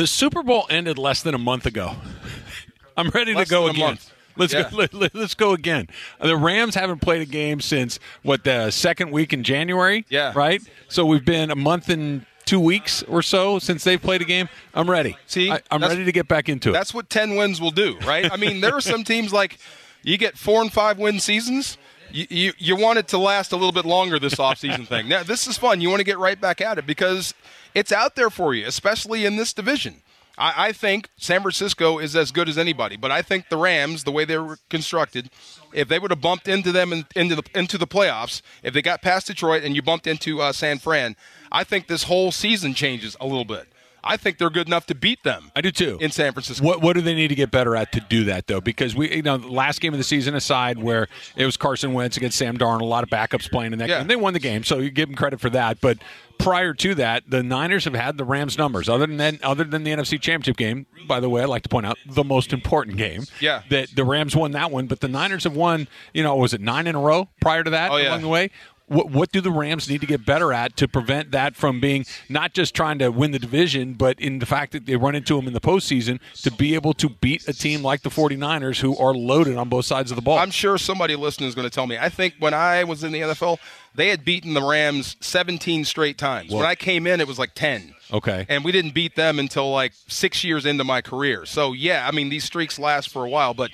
The Super Bowl ended less than a month ago. I'm ready Less to go again. Let's Yeah. go. Let, let's go again. The Rams haven't played a game since what the second week in January. Yeah. Right. So we've been a month and two weeks or so since they've played a game. I'm ready. See, I, I'm ready to get back into it. That's what 10 wins will do, right? I mean, there are some teams like you get four and five win seasons. You, you, want it to last a little bit longer this offseason thing. Now, this is fun. You want to get right back at it because it's out there for you, especially in this division. I, I think San Francisco is as good as anybody, but I think the Rams, the way they were constructed, if they would have bumped into them in, into the into the playoffs, if they got past Detroit and you bumped into uh, San Fran, I think this whole season changes a little bit. I think they're good enough to beat them. I do too. in San Francisco. What what do they need to get better at to do that though? Because we you know last game of the season aside, where it was Carson Wentz against Sam Darnold, a lot of backups playing in that Yeah. game. They won the game, so you give them credit for that. But prior to that, the Niners have had the Rams numbers. Other than that, other than the NFC Championship game, by the way, I'd like to point out the most important game. Yeah. that the Rams won that one, but the Niners have won. You know, was it nine in a row prior to that Oh, yeah. along the way? What, what do the Rams need to get better at to prevent that from being not just trying to win the division, but in the fact that they run into them in the postseason to be able to beat a team like the 49ers who are loaded on both sides of the ball? I'm sure somebody listening is going to tell me. I think when I was in the NFL, they had beaten the Rams 17 straight times. When I came in, it was like 10. okay. And we didn't beat them until like six years into my career. So, yeah, I mean, these streaks last for a while. But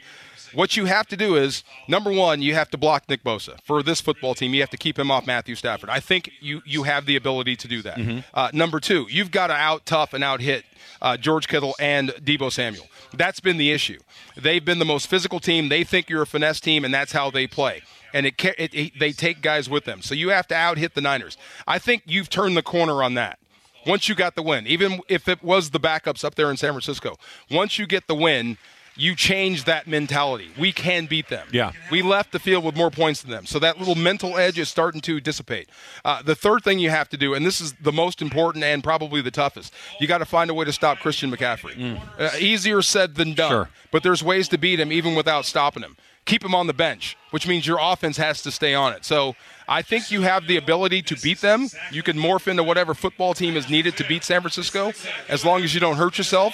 what you have to do is number one, you have to block Nick Bosa. For this football team, you have to keep him off Matthew Stafford. I think you, you have the ability to do that. Uh, number two, you've got to out tough and out hit uh, George Kittle and Deebo Samuel. That's been the issue. They've been the most physical team. They think you're a finesse team, and that's how they play. And it, it, it they take guys with them. So you have to out hit the Niners. I think you've turned the corner on that once you got the win, even if it was the backups up there in San Francisco, once you get the win, you change that mentality. We can beat them. Yeah. We left the field with more points than them. So that little mental edge is starting to dissipate. Uh, the third thing you have to do, and this is the most important and probably the toughest, you got to find a way to stop Christian McCaffrey. Uh, easier said than done. Sure. But there's ways to beat him even without stopping him. Keep him on the bench, which means your offense has to stay on it. So I think you have the ability to beat them. You can morph into whatever football team is needed to beat San Francisco as long as you don't hurt yourself.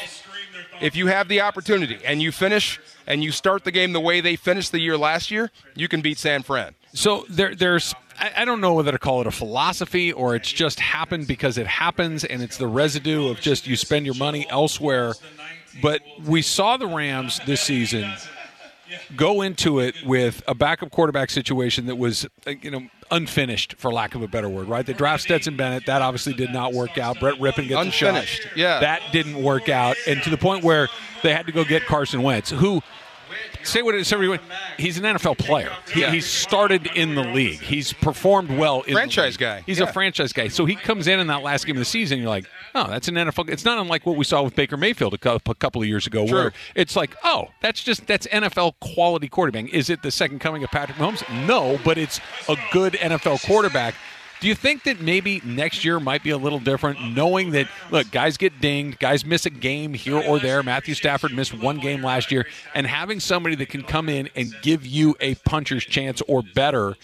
If you have the opportunity and you finish and you start the game the way they finished the year last year, you can beat San Fran. So there, there's, I, don't know whether to call it a philosophy or it's just happened because it happens and it's the residue of just you spend your money elsewhere. But we saw the Rams this season go into it with a backup quarterback situation that was, uh, you know, unfinished for lack of a better word. Right? They draft Stetson Bennett. That obviously did not work out. Brett Rypien gets Unfinished, shot. yeah. That didn't work out, and to the point where they had to go get Carson Wentz, who say what it is. everyone- He's an NFL player. He, Yeah. He's started in the league. He's performed well. In the Franchise guy. He's Yeah. a franchise guy. So he comes in in that last game of the season. You're like, oh, that's an NFL. It's not unlike what we saw with Baker Mayfield a couple of years ago, True. where it's like, oh, that's just that's NFL quality quarterback. Is it the second coming of Patrick Mahomes? No, but it's a good NFL quarterback. Do you think that maybe next year might be a little different, knowing that look, guys get dinged, guys miss a game here or there. Matthew Stafford missed one game last year, and having somebody that can come in and give you a puncher's chance or better.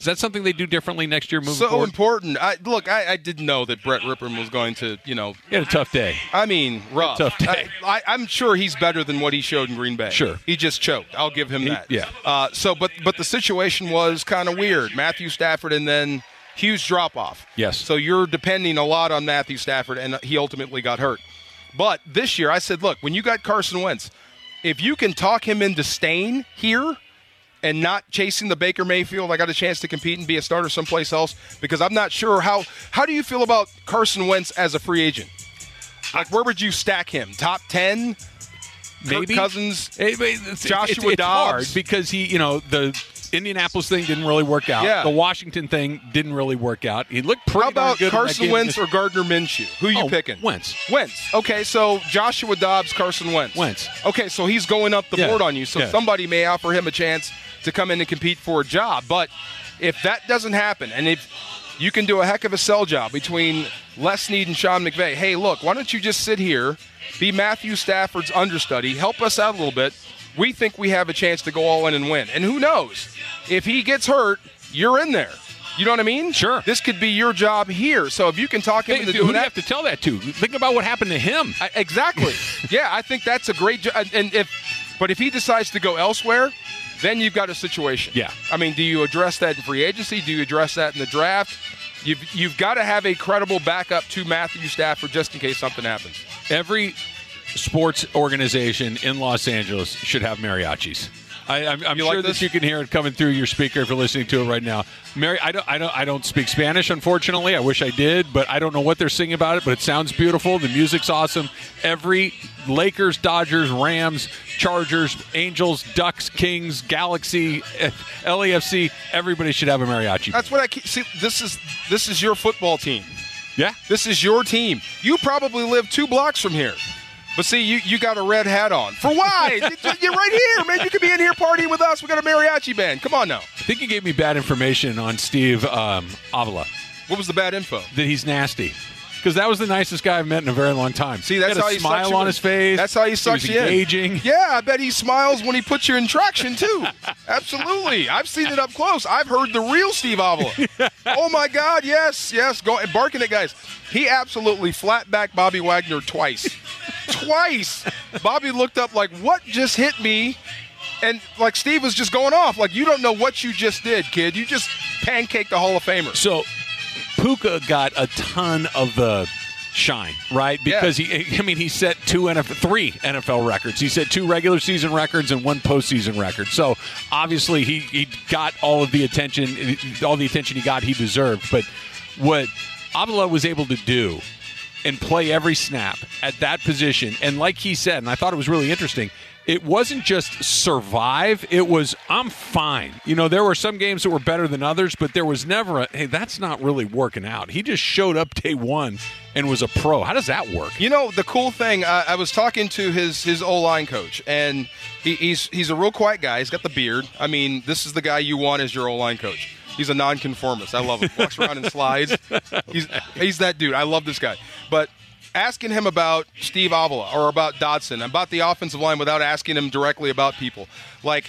Is that something they do differently next year moving So forward? important. I, look, I, I didn't know that Brett Rypien was going to, you know, He had a tough day. I mean, rough. Tough day. I, I'm sure he's better than what he showed in Green Bay. Sure. he just choked. I'll give him that. yeah. Uh, so, but but the situation was kind of weird. Matthew Stafford, and then huge drop off. Yes. So you're depending a lot on Matthew Stafford, and he ultimately got hurt. But this year, I said, look, when you got Carson Wentz, if you can talk him into staying here and not chasing the Baker Mayfield, I got a chance to compete and be a starter someplace else because I'm not sure how. How do you feel about Carson Wentz as a free agent? Like, where would you stack him? Top ten? Kirk Maybe Cousins. It- it- it's, Joshua it's, it's Dobbs. hard because he, you know, the Indianapolis thing didn't really work out. Yeah. The Washington thing didn't really work out. He looked pretty How about good Carson Wentz or Gardner Minshew? Who you Oh, picking? Wentz. Wentz. Okay, so Joshua Dobbs, Carson Wentz. Wentz. Okay, so he's going up the Yeah. board on you. So Yeah. somebody may offer him a chance to come in and compete for a job. But if that doesn't happen, and if you can do a heck of a sell job between Les Snead and Sean McVay, hey, look, why don't you just sit here, be Matthew Stafford's understudy, help us out a little bit. We think we have a chance to go all in and win. And who knows? If he gets hurt, you're in there. You know what I mean? Sure. This could be your job here. So if you can talk him into who doing do you that, have to tell that to? Think about what happened to him. I, exactly. yeah, I think that's a great job. And if, but if he decides to go elsewhere, then you've got a situation. Yeah. I mean, do you address that in free agency? Do you address that in the draft? You've you've got to have a credible backup to Matthew Stafford just in case something happens. Every sports organization in Los Angeles should have mariachis. I, I'm, I'm sure like that you can hear it coming through your speaker if you're listening to it right now. Mary, I don't, I don't, I don't speak Spanish, unfortunately. I wish I did, but I don't know what they're singing about it. But it sounds beautiful. The music's awesome. Every Lakers, Dodgers, Rams, Chargers, Angels, Ducks, Kings, Galaxy, LAFC. Everybody should have a mariachi. That's what I keep, see. This is this is your football team. yeah. This is your team. You probably live two blocks from here. But see, you, you got a red hat on. For why? You're right here, man. You could be in here partying with us. We got a mariachi band. Come on now. I think you gave me bad information on Steve um, Avila. What was the bad info? that he's nasty. Because that was the nicest guy I've met in a very long time. See, that's he how a he smile on in. his face. That's how he sucks was you in. Yeah, I bet he smiles when he puts you in traction too. Absolutely, I've seen it up close. I've heard the real Steve Avila. oh my God, yes, yes, go barking at guys. He absolutely flat back Bobby Wagner twice, twice. Bobby looked up like, "What just hit me?" And like Steve was just going off, like you don't know what you just did, kid. You just pancaked the Hall of Famer. So Puka got a ton of the shine, right? Yeah. Because he, I mean, he set two NFL, three NFL records. He set two regular season records and one postseason record. So obviously, he he got all of the attention, all the attention he got, he deserved. But what Avila was able to do and play every snap at that position, and like he said, and I thought it was really interesting. It wasn't just survive, it was I'm fine. You know, there were some games that were better than others, but there was never a hey, that's not really working out. He just showed up day one and was a pro. How does that work? You know the cool thing. Uh, I was talking to his his O line coach, and he, he's he's a real quiet guy. He's got the beard. I mean, this is the guy you want as your O line coach. He's a nonconformist. I love him. Walks around in slides. He's he's that dude. I love this guy. But asking him about Steve Avila or about Dotson, about the offensive line, without asking him directly about people, like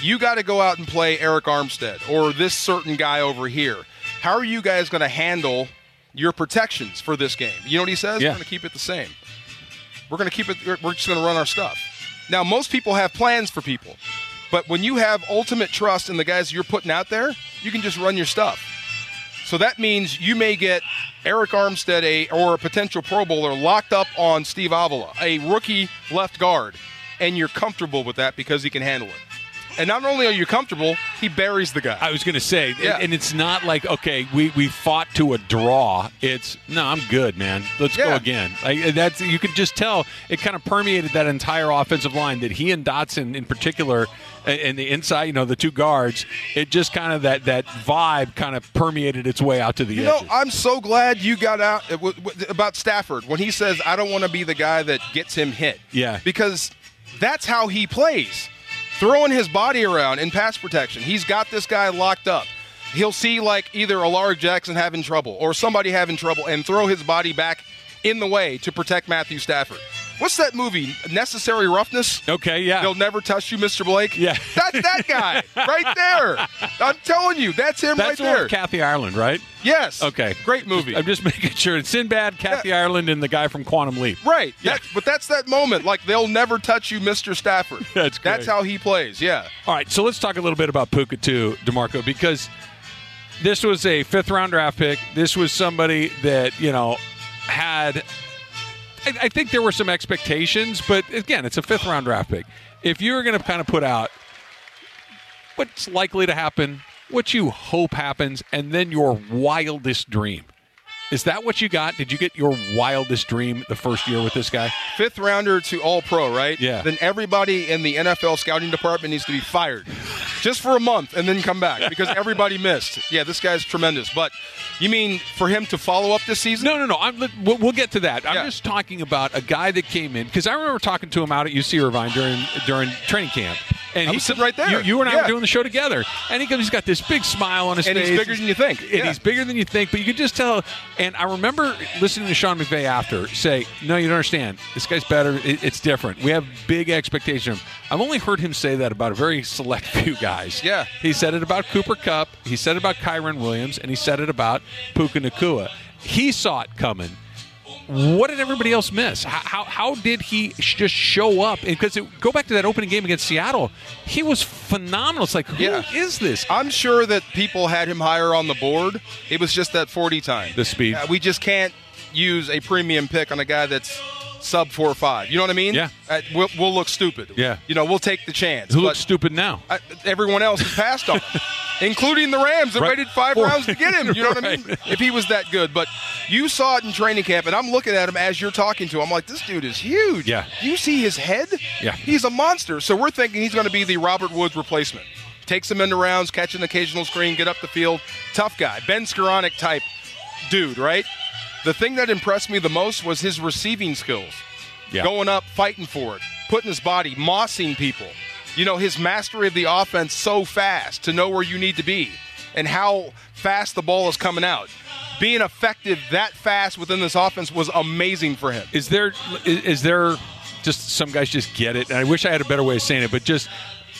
you got to go out and play Arik Armstead or this certain guy over here. How are you guys going to handle your protections for this game? You know what he says? Yeah. We're going to keep it the same. We're going to keep it. We're just going to run our stuff. Now, most people have plans for people, but when you have ultimate trust in the guys you're putting out there, you can just run your stuff. So that means you may get Arik Armstead a or a potential Pro Bowler locked up on Steve Avila, a rookie left guard, and you're comfortable with that because he can handle it. And not only are you comfortable, he buries the guy. I was going to say, Yeah. and it's not like okay, we, we fought to a draw. It's no, I'm good, man. Let's go again. Like, that's you could just tell it kind of permeated that entire offensive line that he and Dotson in particular, and and the inside, you know, the two guards. It just kind of that that vibe kind of permeated its way out to the You know. I'm so glad you got out uh, w- w- about Stafford when he says, I don't want to be the guy that gets him hit. Yeah. Because that's how he plays. Throwing his body around in pass protection. He's got this guy locked up. He'll see like either Alaric Jackson having trouble or somebody having trouble and throw his body back in the way to protect Matthew Stafford. What's that movie? Necessary Roughness? okay, yeah. They'll never touch you, Mr. Blake. Yeah. That's that guy right there. I'm telling you, that's him that's right the there. with Kathy Ireland, right? yes. Okay, Great movie. I'm just making sure it's Sinbad, Kathy Ireland, and the guy from Quantum Leap. Right. Yeah. That, but that's that moment. Like they'll never touch you, Mr. Stafford. That's great. That's how he plays. Yeah. All right, so let's talk a little bit about Puka too, D'Marco, because this was a fifth round draft pick. This was somebody that you know had. I, I think there were some expectations, but again, it's a fifth round draft pick. If you're going to kind of put out what's likely to happen, what you hope happens, and then your wildest dream. Is that what you got? Did you get your wildest dream the first year with this guy? Fifth rounder to all pro, right? Yeah. Then everybody in the NFL scouting department needs to be fired just for a month and then come back because everybody missed. Yeah, this guy's tremendous. But you mean for him to follow up this season? No, no, no. I'm, we'll, we'll get to that. I'm Yeah. just talking about a guy that came in because I remember talking to him out at UC Irvine during during training camp, And I he was sitting right there. You, you and I Yeah. were doing the show together, and he comes. He's got this big smile on his And face. And he's bigger than you think. And Yeah. he's bigger than you think. But you could just tell. And I remember listening to Sean McVay after say, "No, you don't understand. This guy's better. It, it's different. We have big expectations." I've only heard him say that about a very select few guys. Yeah. He said it about Cooper Kupp. He said it about Kyren Williams, and he said it about Puka Nacua. He saw it coming. What did everybody else miss? How, how, how did he sh- just show up? Because go back to that opening game against Seattle, he was phenomenal. It's like, who is Yeah. this? I'm sure that people had him higher on the board. It was just that 40 time. The speed. Uh, we just can't use a premium pick on a guy that's sub four or five. You know what I mean? Yeah. Uh, we'll, we'll look stupid. Yeah. You know, we'll take the chance. Who looks stupid now? I, everyone else has passed on him, including the Rams that Right. waited five Four. rounds to get him. You know what I mean? If he was that good, but you saw it in training camp, and I'm looking at him as you're talking to him. I'm like, this dude is huge. Yeah. Do You see his head? Yeah. He's a monster. So we're thinking he's going to be the Robert Woods replacement. Takes him into rounds, catch an occasional screen, get up the field. Tough guy, Ben Skowronek type dude, right? The thing that impressed me the most was his receiving skills Yeah. going up, fighting for it, putting his body, mossing people. You know, his mastery of the offense so fast to know where you need to be and how fast the ball is coming out. Being effective that fast within this offense was amazing for him. Is there is, there just some guys just get it? And I wish I had a better way of saying it, but just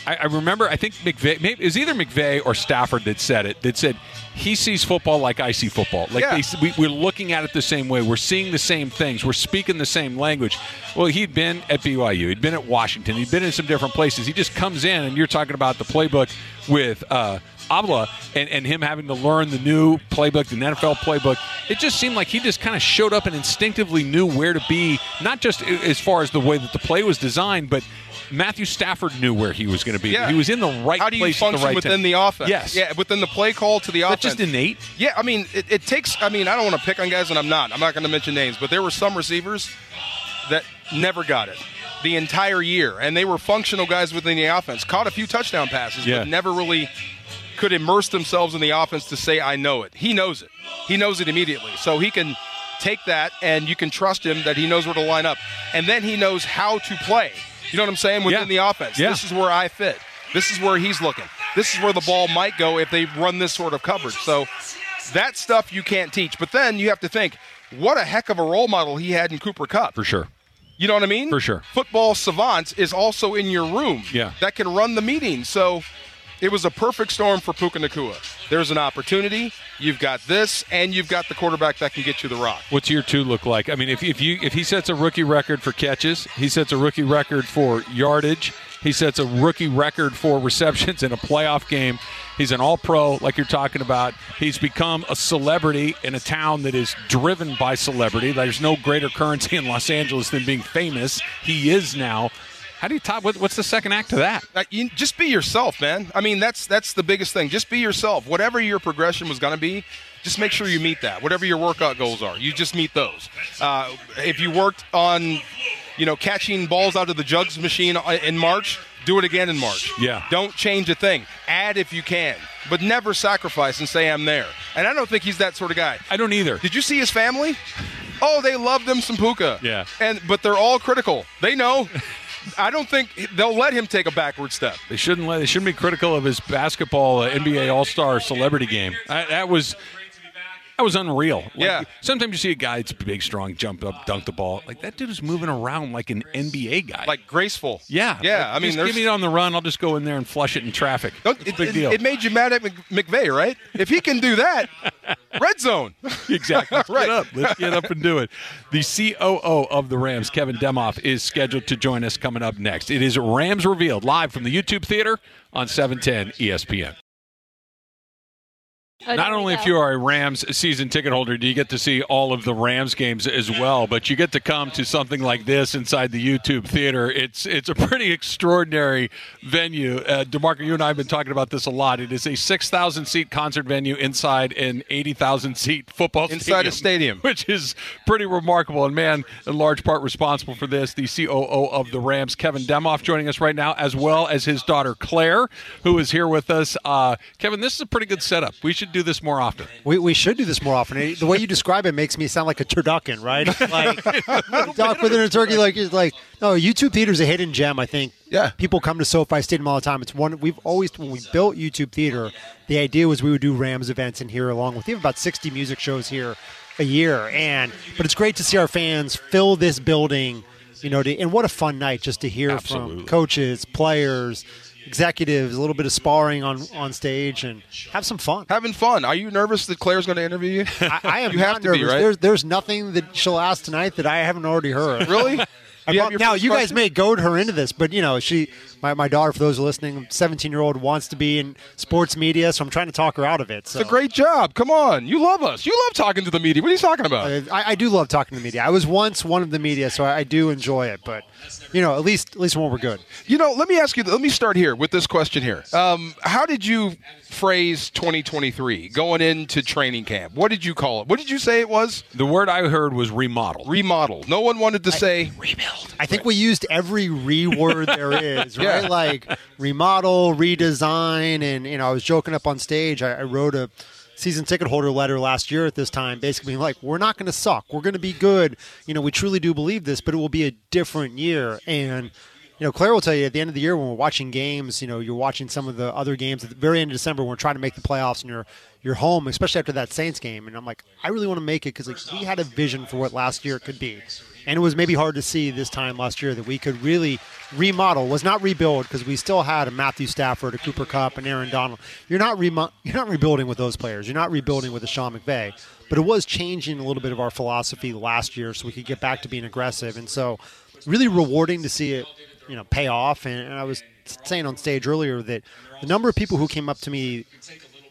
I, I remember I think McVay maybe it was either McVay or Stafford that said it. That said he sees football like I see football. Like Yeah. they, we, we're looking at it the same way. We're seeing the same things. We're speaking the same language. Well, he'd been at BYU. He'd been at Washington. He'd been in some different places. He just comes in, and you're talking about the playbook with. Uh, Abla and, and him having to learn the new playbook, the NFL playbook, it just seemed like he just kind of showed up and instinctively knew where to be, not just as far as the way that the play was designed, but Matthew Stafford knew where he was going to be. Yeah. He was in the right How do you place function the right within time. the offense? Yes. Yeah, within the play call to the offense. That's just innate. Yeah, I mean, it, it takes. I mean, I don't want to pick on guys, and I'm not. I'm not going to mention names, but there were some receivers that never got it the entire year, and they were functional guys within the offense. Caught a few touchdown passes, Yeah. but never really could immerse themselves in the offense to say, "I know it." He knows it. He knows it immediately, so he can take that, and you can trust him that he knows where to line up, and then he knows how to play. You know what I'm saying within Yeah. the offense. Yeah. This is where I fit. This is where he's looking. This is where the ball might go if they run this sort of coverage. So that stuff you can't teach. But then you have to think, what a heck of a role model he had in Cooper Kupp. For sure. You know what I mean? For sure. Football savant is also in your room. Yeah. That can run the meeting. So it was a perfect storm for Puka Nacua. There's an opportunity. You've got this, and you've got the quarterback that can get you the rock. What's year two look like? I mean, if, if you if he sets a rookie record for catches, he sets a rookie record for yardage, he sets a rookie record for receptions in a playoff game. He's an all pro, like you're talking about. He's become a celebrity in a town that is driven by celebrity. There's no greater currency in Los Angeles than being famous. He is now. How do you top? What, what's the second act to that? Uh, you, just be yourself, man. I mean, that's that's the biggest thing. Just be yourself. Whatever your progression was going to be, just make sure you meet that. Whatever your workout goals are, you just meet those. Uh, if you worked on, you know, catching balls out of the jugs machine uh, in March, do it again in March. Yeah. Don't change a thing. Add if you can, but never sacrifice and say I'm there. And I don't think he's that sort of guy. I don't either. Did you see his family? Oh, they love them some puka. Yeah. And but they're all critical. They know. I don't think they'll let him take a backward step. They shouldn't let. They shouldn't be critical of his basketball uh, NBA All Star celebrity game. I, that was that was unreal. Like, Yeah. Sometimes you see a guy that's big, strong, jump up, dunk the ball. Like that dude is moving around like an NBA guy. Like graceful. yeah, Yeah. Like, I mean, give me it on the run. I'll just go in there and flush it in traffic. It, big it- deal. it made you mad at Mc- McVay, right? If he can do that, red zone. exactly. Let's Right. get up. Let's get up and do it. The COO of the Rams, Kevin Demoff, is scheduled to join us coming up next. It is Rams Revealed live from the YouTube Theater on E 710 ESPN. Oh, Not there we only if you are a Rams season ticket holder do you get to see all of the Rams games as well, but you get to come to something like this inside the YouTube theater. It's it's a pretty extraordinary venue. Uh, D'Marco, you and I have been talking about this a lot. It is a six thousand seat concert venue inside an eighty thousand seat football Inside a stadium. which is pretty remarkable. And man, in large part responsible for this, the COO of the Rams, Kevin Demoff, joining us right now, as well as his daughter Claire, who is here with us. Uh, Kevin, this is a pretty good setup. We should should do this more often. We, we should do this more often. The way you describe it makes me sound like a turducken, right? Like duck within a turkey. Like it's like no. YouTube Theater's a hidden gem. I think. Yeah. People come to SoFi Stadium all the time. It's one we've always when we built YouTube Theater, the idea was we would do Rams events in here along with we have about sixty music shows here a year, and but it's great to see our fans fill this building. You know, to, and what a fun night just to hear Absolutely. from coaches, players, executives, a little bit of sparring on on stage, and have some fun. Having fun. Are you nervous that Claire's going to interview you? I, I am You not have to be, nervous. right? There's there's nothing that she'll ask tonight that I haven't already heard. really? You now you guys question? may goad her into this, but you know she, my, my daughter, for those listening, 17 year old wants to be in sports media, so I'm trying to talk her out of it. So. It's a great job. Come on. You love us. You love talking to the media. What are you talking about? Uh, I, I do love talking to the media. I was once one of the media, so I, I do enjoy it. But you know, at least at least when we're good. You know, let me ask you. Let me start here with this question here. Um, how did you phrase 2023 going into training camp? What did you call it? What did you say it was? The word I heard was remodel. Remodel. No one wanted to say Rebuild. I think we used every re word there is, right? Yeah. Like remodel, redesign, and you know, I was joking up on stage. I, I wrote a season ticket holder letter last year at this time, basically being like, "We're not going to suck. We're going to be good. You know, we truly do believe this, but it will be a different year." And you know, Claire will tell you at the end of the year when we're watching games, you know, you're watching some of the other games at the very end of December when we're trying to make the playoffs and you're you're home, especially after that Saints game. And I'm like, I really want to make it because like we had a vision for what last year could be. And it was maybe hard to see this time last year that we could really remodel. Was not rebuild because we still had a Matthew Stafford, a Cooper Kupp, and Aaron Donald. You're not remo- you're not rebuilding with those players. You're not rebuilding with a Sean McVay. But it was changing a little bit of our philosophy last year, so we could get back to being aggressive. And so, really rewarding to see it, you know, pay off. And, and I was saying on stage earlier that the number of people who came up to me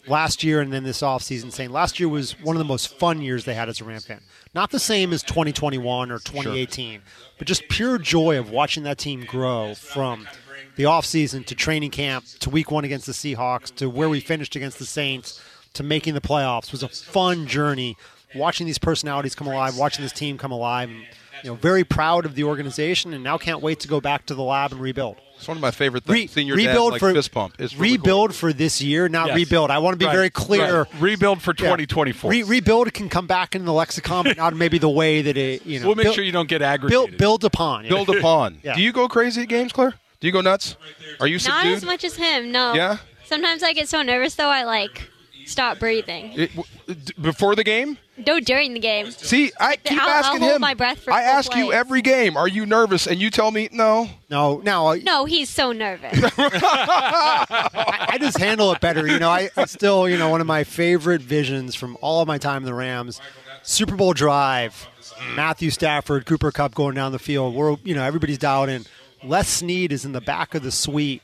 last year and then this offseason saying last year was one of the most fun years they had as a Ram fan. Not the same as 2021 or 2018, but just pure joy of watching that team grow from the offseason to training camp to week one against the Seahawks to where we finished against the Saints to making the playoffs was a fun journey. Watching these personalities come alive, watching this team come alive, and, you know, very proud of the organization, and now can't wait to go back to the lab and rebuild. it's one of my favorite Re- things. Seeing your rebuild dad like for fist pump. It's really cool. rebuild for this year, not Yes. rebuild. I want to be Right, very clear. right. Rebuild for Yeah. 2024. Re- rebuild can come back in the lexicon, but not maybe the way that it. You know, we'll make build- sure you don't get build aggravated. build upon. Build upon. Yeah. Do you go crazy at games, Claire? Do you go nuts? Are you Not as much as him, no. Yeah? Sometimes I get so nervous though I like stop breathing. It- w- d- before the game? No, during the game. See, I keep I'll- I'll asking hold him. my breath for I full ask you every game, are you nervous? And you tell me no. No, no, I, No, he's so nervous. I just handle it better. You know, I, I still, you know, one of my favorite visions from all of my time in the Rams, Super Bowl drive, Matthew Stafford, Cooper Kupp going down the field. We're, you know, everybody's dialed in. Les Snead is in the back of the suite.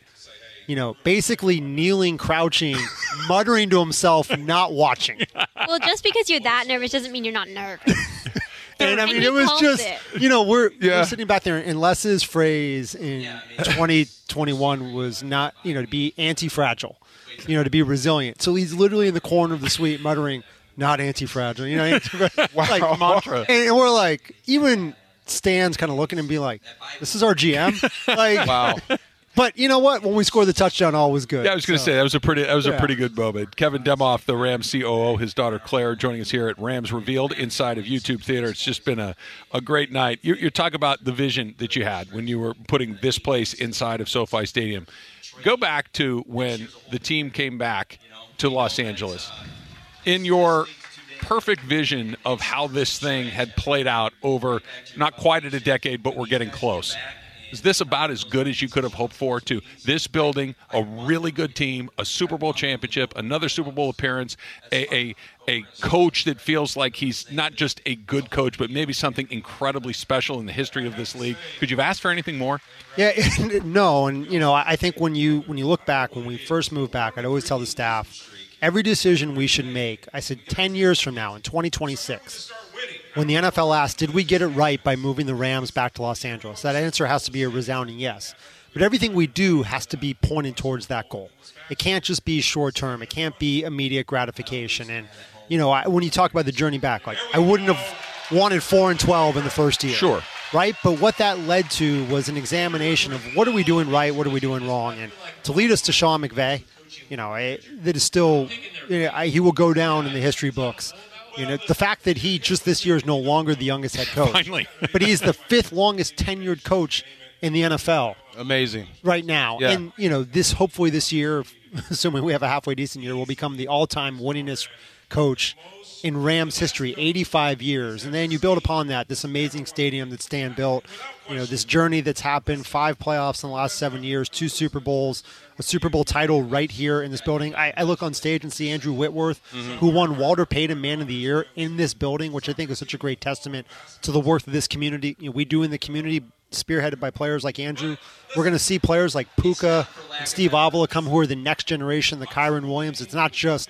You know, basically kneeling, crouching, muttering to himself, not watching. well, just because you're that nervous doesn't mean you're not nervous. And I mean, he it was just, it. you know, we're, Yeah. we're sitting back there, and Les's phrase in 2021 was not, you know, to be anti fragile, you know, to be resilient. So he's literally in the corner of the suite muttering, not anti fragile, you know, anti-fragile. like, mantra. And, and we're like, even Stan's kind of looking and be like, this is our GM. Like, Wow. But you know what? When we scored the touchdown, all was good. Yeah, I was going to So- say that was a pretty that was a pretty good moment. Kevin Demoff, the Rams COO, his daughter Claire, joining us here at Rams Revealed inside of YouTube Theater. It's just been a, a great night. You, you're talking about the vision that you had when you were putting this place inside of SoFi Stadium. Go back to when the team came back to Los Angeles. In your perfect vision of how this thing had played out over not quite at a decade, but we're getting close. Is this about as good as you could have hoped for? To this building, a really good team, a Super Bowl championship, another Super Bowl appearance, a, a a coach that feels like he's not just a good coach, but maybe something incredibly special in the history of this league. Could you have asked for anything more? Yeah, no, and you know, I think when you when you look back, when we first moved back, I'd always tell the staff, every decision we should make. I said, ten years from now, in 2026, when the NFL asked, did we get it right by moving the Rams back to Los Angeles? That answer has to be a resounding yes. But everything we do has to be pointed towards that goal. It can't just be short term. It can't be immediate gratification. And you know, I, when you talk about the journey back, like I wouldn't have wanted four and twelve in the first year Sure. right? But what that led to was an examination of what are we doing right, what are we doing wrong, and to lead us to Sean McVay, you know, I, that is still, you know, I, he will go down in the history books. You know, the fact that he just this year is no longer the youngest head coach, Finally. but he's the fifth longest tenured coach in the NFL Amazing. right now. Yeah. And you know, this hopefully this year, assuming we have a halfway decent year, will become the all-time winningest coach in Rams history, 85 years. And then you build upon that this amazing stadium that Stan built. You know, this journey that's happened, five playoffs in the last seven years, two Super Bowls, a Super Bowl title right here in this building. I, I look on stage and see Andrew Whitworth, mm-hmm. who won Walter Payton Man of the Year in this building, which I think is such a great testament to the worth of this community. You know, we do in the community spearheaded by players like Andrew. We're going to see players like Puka and Steve Avila come who are the next generation, the Kyren Williams. It's not just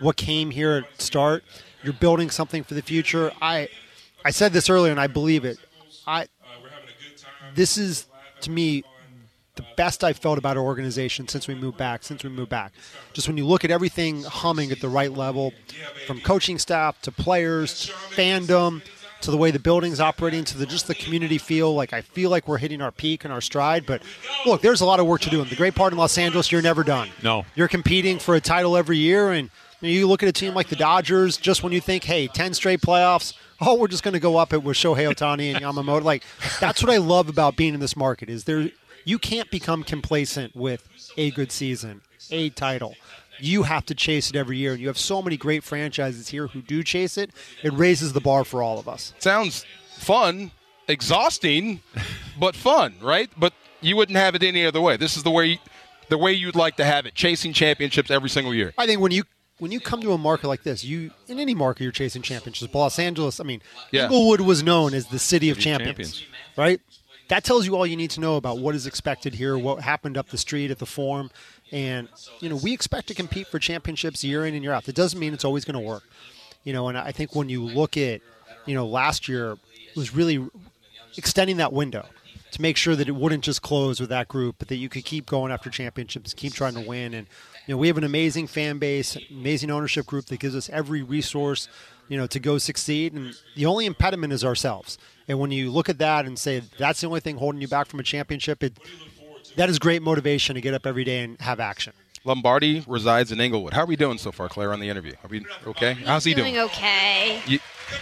what came here at start. You're building something for the future. I I said this earlier and I believe it. I this is to me the best I've felt about our organization since we moved back, since we moved back. Just when you look at everything humming at the right level, from coaching staff to players to fandom to the way the building's operating to the just the community feel, like I feel like we're hitting our peak and our stride. But look, there's a lot of work to do. And the great part in Los Angeles, you're never done. No. You're competing for a title every year and you look at a team like the Dodgers, just when you think, hey, 10 straight playoffs, oh, we're just going to go up it with Shohei Ohtani and Yamamoto. Like, that's what I love about being in this market is there you can't become complacent with a good season, a title. You have to chase it every year, and you have so many great franchises here who do chase it. It raises the bar for all of us. Sounds fun, exhausting, but fun, right? But you wouldn't have it any other way. This is the way the way you'd like to have it, chasing championships every single year. I think when you when you come to a market like this, you in any market you're chasing championships. Los Angeles, I mean, Yeah. Inglewood was known as the city of City of champions, champions. right? That tells you all you need to know about what is expected here, what happened up the street at the Forum, and you know we expect to compete for championships year in and year out. That doesn't mean it's always going to work, you know. And I think when you look at, you know, last year was really extending that window to make sure that it wouldn't just close with that group, but that you could keep going after championships, keep trying to win. And you know, we have an amazing fan base, amazing ownership group that gives us every resource, you know, to go succeed. And the only impediment is ourselves. And when you look at that and say that's the only thing holding you back from a championship, it that is great motivation to get up every day and have action. Lombardi resides in Inglewood. How are we doing so far, Claire, on the interview? Are we okay? How's he Doing doing? okay. You,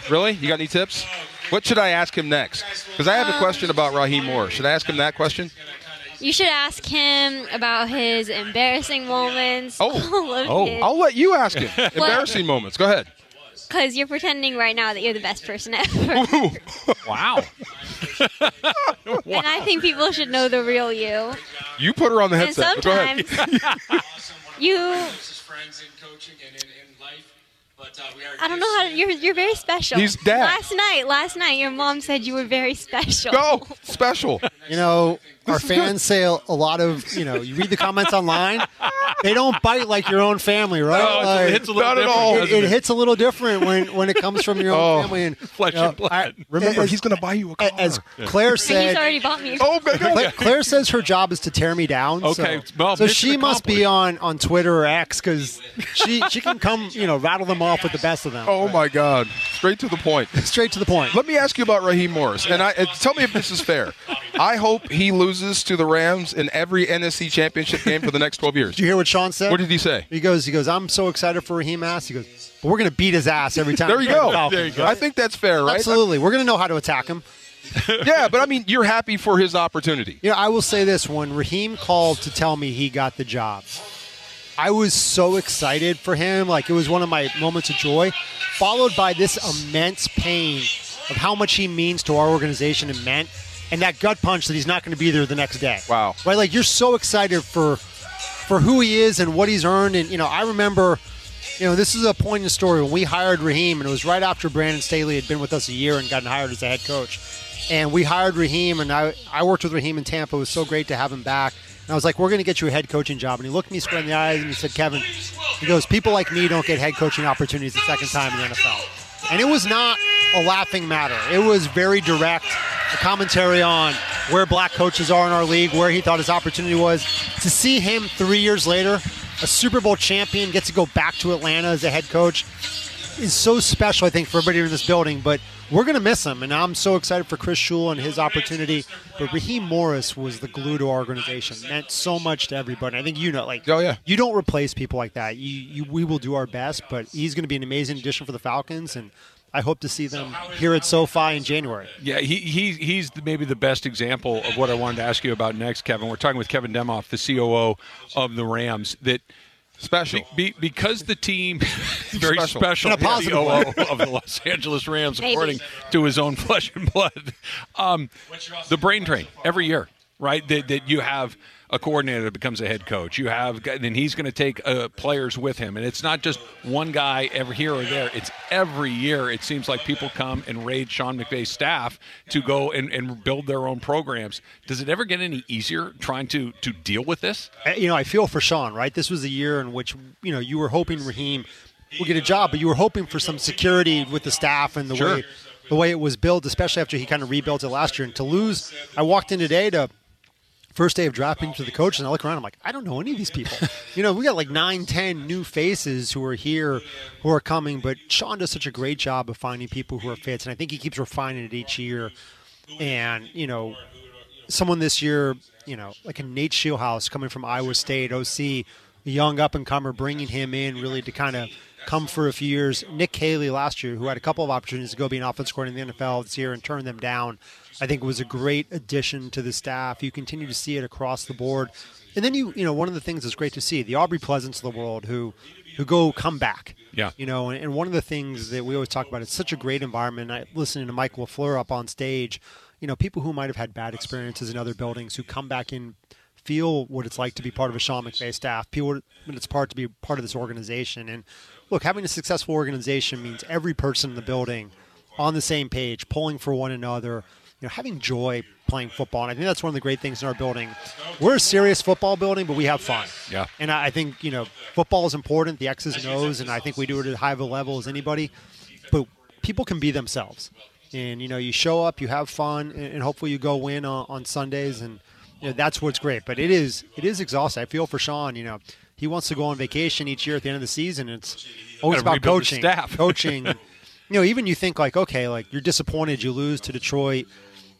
really? You got any tips? What should I ask him next? Because I have a question about Raheem Moore. Should I ask him that question? You should ask him about his embarrassing moments. Oh. Oh. his- I'll let you ask him. Embarrassing moments. Go ahead. Because you're pretending right now that you're the best person ever. Wow. And I think people should know the real you. You put her on the And headset. but Go ahead. sometimes you, closest friends in coaching and in, in life. But uh, we are. I don't know how to, you're you're very special. He's dad. Last night, last night, your mom said you were very special. Go special. You know, our fans say a, a lot of, you know, you read the comments online, they don't bite like your own family, right? No, it's- Like- it hits a little Not at different, all. it, doesn't it hits a little different when, when it comes from your own Oh. family. And Flesh you know, and blood. I- Remember, as- he's going to buy you a car. as Claire And he's said. already bought me. A oh, my God. Claire, Claire says her job is to tear me down. Okay, so, well, so mission she must be on, on Twitter or X because she she can come, you know, rattle them off with the best of them. Oh, my God. Straight to the point. Straight to the point. Let me ask you about Raheem Morris, and I, uh, tell me if this is fair. I hope he loses to the Rams in every NFC Championship game for the next 12 years. Did you hear what Sean said? What did he say? He goes, he goes. I'm so excited for Raheem Ass. He goes, but we're going to beat his ass every time. There you go. Falcons." There you go. I think that's fair, right? Absolutely, we're going to know how to attack him. Yeah, but I mean, you're happy for his opportunity. You know, I will say this: when Raheem called to tell me he got the job, I was so excited for him. Like it was one of my moments of joy, followed by this immense pain of how much he means to our organization and meant, and that gut punch that he's not going to be there the next day. Wow. Right? Like you're so excited for for who he is and what he's earned. And you know, I remember. You know, this is a poignant story. When we hired Raheem, and it was right after Brandon Staley had been with us a year and gotten hired as a head coach. And we hired Raheem, and I, I worked with Raheem in Tampa. It was so great to have him back. And I was like, we're going to get you a head coaching job. And he looked me square in the eyes and he said, Kevin, he goes, people like me don't get head coaching opportunities the second time in the NFL. And it was not a laughing matter. It was very direct, a commentary on where black coaches are in our league, where he thought his opportunity was. To see him three years later, a Super Bowl champion, get to go back to Atlanta as a head coach, is so special, I think, for everybody in this building. But we're going to miss him, and I'm so excited for Chris Shula and his opportunity. But Raheem Morris was the glue to our organization. Meant so much to everybody. I think you know, like, Oh, yeah. you don't replace people like that. You, you we will do our best, but he's going to be an amazing addition for the Falcons, and I hope to see them here at SoFi in January. Yeah, he, he he's maybe the best example of what I wanted to ask you about next, Kevin. We're talking with Kevin Demoff, the COO of the Rams. That Special. be, because the team very Special. special, In a positive COO of the Los Angeles Rams, Maybe. according to his own flesh and blood. Um, the brain drain every year, right? That, that you have a coordinator that becomes a head coach. You have, then he's going to take uh, players with him, and it's not just one guy every here or there. It's every year. It seems like people come and raid Sean McVay's staff to go and, and build their own programs. Does it ever get any easier trying to to deal with this? Uh, you know, I feel for Sean, right? This was a year in which, you know, you were hoping Raheem would get a job, but you were hoping for some security with the staff and the Sure. way the way it was built, especially after he kind of rebuilt it last year. And to lose, I walked in today to first day of drafting to the coach, and I look around, I'm like, I don't know any of these people. you know, we got like nine, ten new faces who are here, who are coming, but Sean does such a great job of finding people who are fits, and I think he keeps refining it each year. And, you know, someone this year, you know, like a Nate Scheelhaase coming from Iowa State, OC, a young up and comer, bringing him in really to kind of come for a few years. Nick Haley last year, who had a couple of opportunities to go be an offense coordinator in the NFL this year and turn them down, I think it was a great addition to the staff. You continue to see it across the board. And then you, you know, one of the things that's great to see the Aubrey Pleasants of the world who, who go come back. Yeah. You know, and, and one of the things that we always talk about, it's such a great environment. I listening to Mike LaFleur up on stage, you know, people who might have had bad experiences in other buildings who come back in, feel what it's like to be part of a Sean McVay staff, feel what it's part to be part of this organization. And look, having a successful organization means every person in the building on the same page, pulling for one another, you know, having joy playing football. And I think that's one of the great things in our building. We're a serious football building, but we have fun. Yeah. And I think, you know, football is important, the X's and O's, and I think we do it at as high of a level as anybody. But people can be themselves. And, you know, you show up, you have fun, and, and hopefully you go win on, on Sundays. And, you know, that's what's great. But it is it is exhausting. I feel for Sean, you know, he wants to go on vacation each year at the end of the season. It's always about coaching. staff. coaching. You know, even you think like, okay, like you're disappointed you lose to Detroit,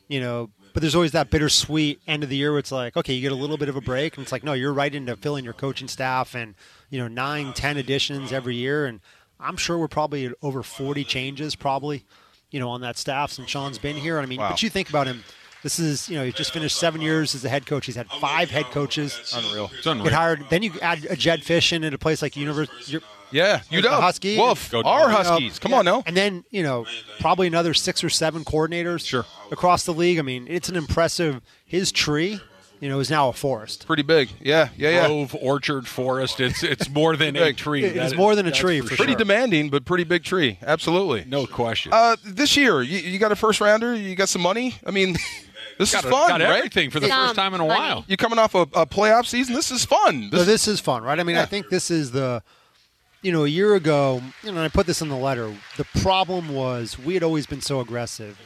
you know, but there's always that bittersweet end of the year where it's like, okay, you get a little bit of a break, and it's like, no, you're right into filling your coaching staff and you know nine, ten additions every year, and I'm sure we're probably at over 40 changes probably, you know, on that staff since Sean's been here. I mean, Wow. but you think about him. This is, you know, he's just finished seven years as a head coach. He's had five head coaches. Unreal. It's unreal. Get hired. Then you add a Jedd Fisch in at a place like University. Yeah, you The know, Husky. Wolf, Go our Dogs. Huskies. Come on now. And then, you know, probably another six or seven coordinators Sure. across the league. I mean, it's an impressive. His tree, you know, is now a forest. Pretty big. Yeah, yeah, yeah. Grove, orchard, forest. It's it's more than a tree. It- it's That- more than a tree, for for Pretty sure. demanding, but pretty big tree. Absolutely. No question. Uh, this year, you, you got a first rounder. You got some money. I mean, this got, is fun, got right? everything for the Some first time in a money. while. You're coming off a, a playoff season? This is fun. So This, this is fun, right? I mean, I think this is the, you know, a year ago, you know, I put this in the letter. The problem was we had always been so aggressive.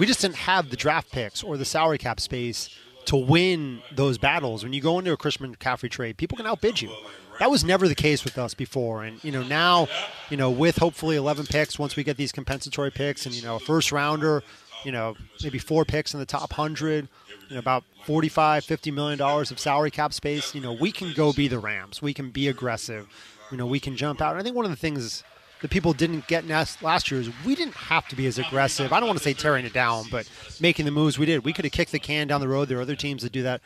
We just didn't have the draft picks or the salary cap space to win those battles. When you go into a Christian McCaffrey trade, people can outbid you. That was never the case with us before. And, you know, now, you know, with hopefully 11 picks, once we get these compensatory picks and, you know, a first rounder, you know, maybe four picks in the top 100, you know, about 45, 50 million dollars of salary cap space, you know, we can go be the Rams. We can be aggressive. You know, we can jump out. And I think one of the things that people didn't get last year is we didn't have to be as aggressive. I don't want to say tearing it down, but making the moves we did. We could have kicked the can down the road. There are other teams that do that.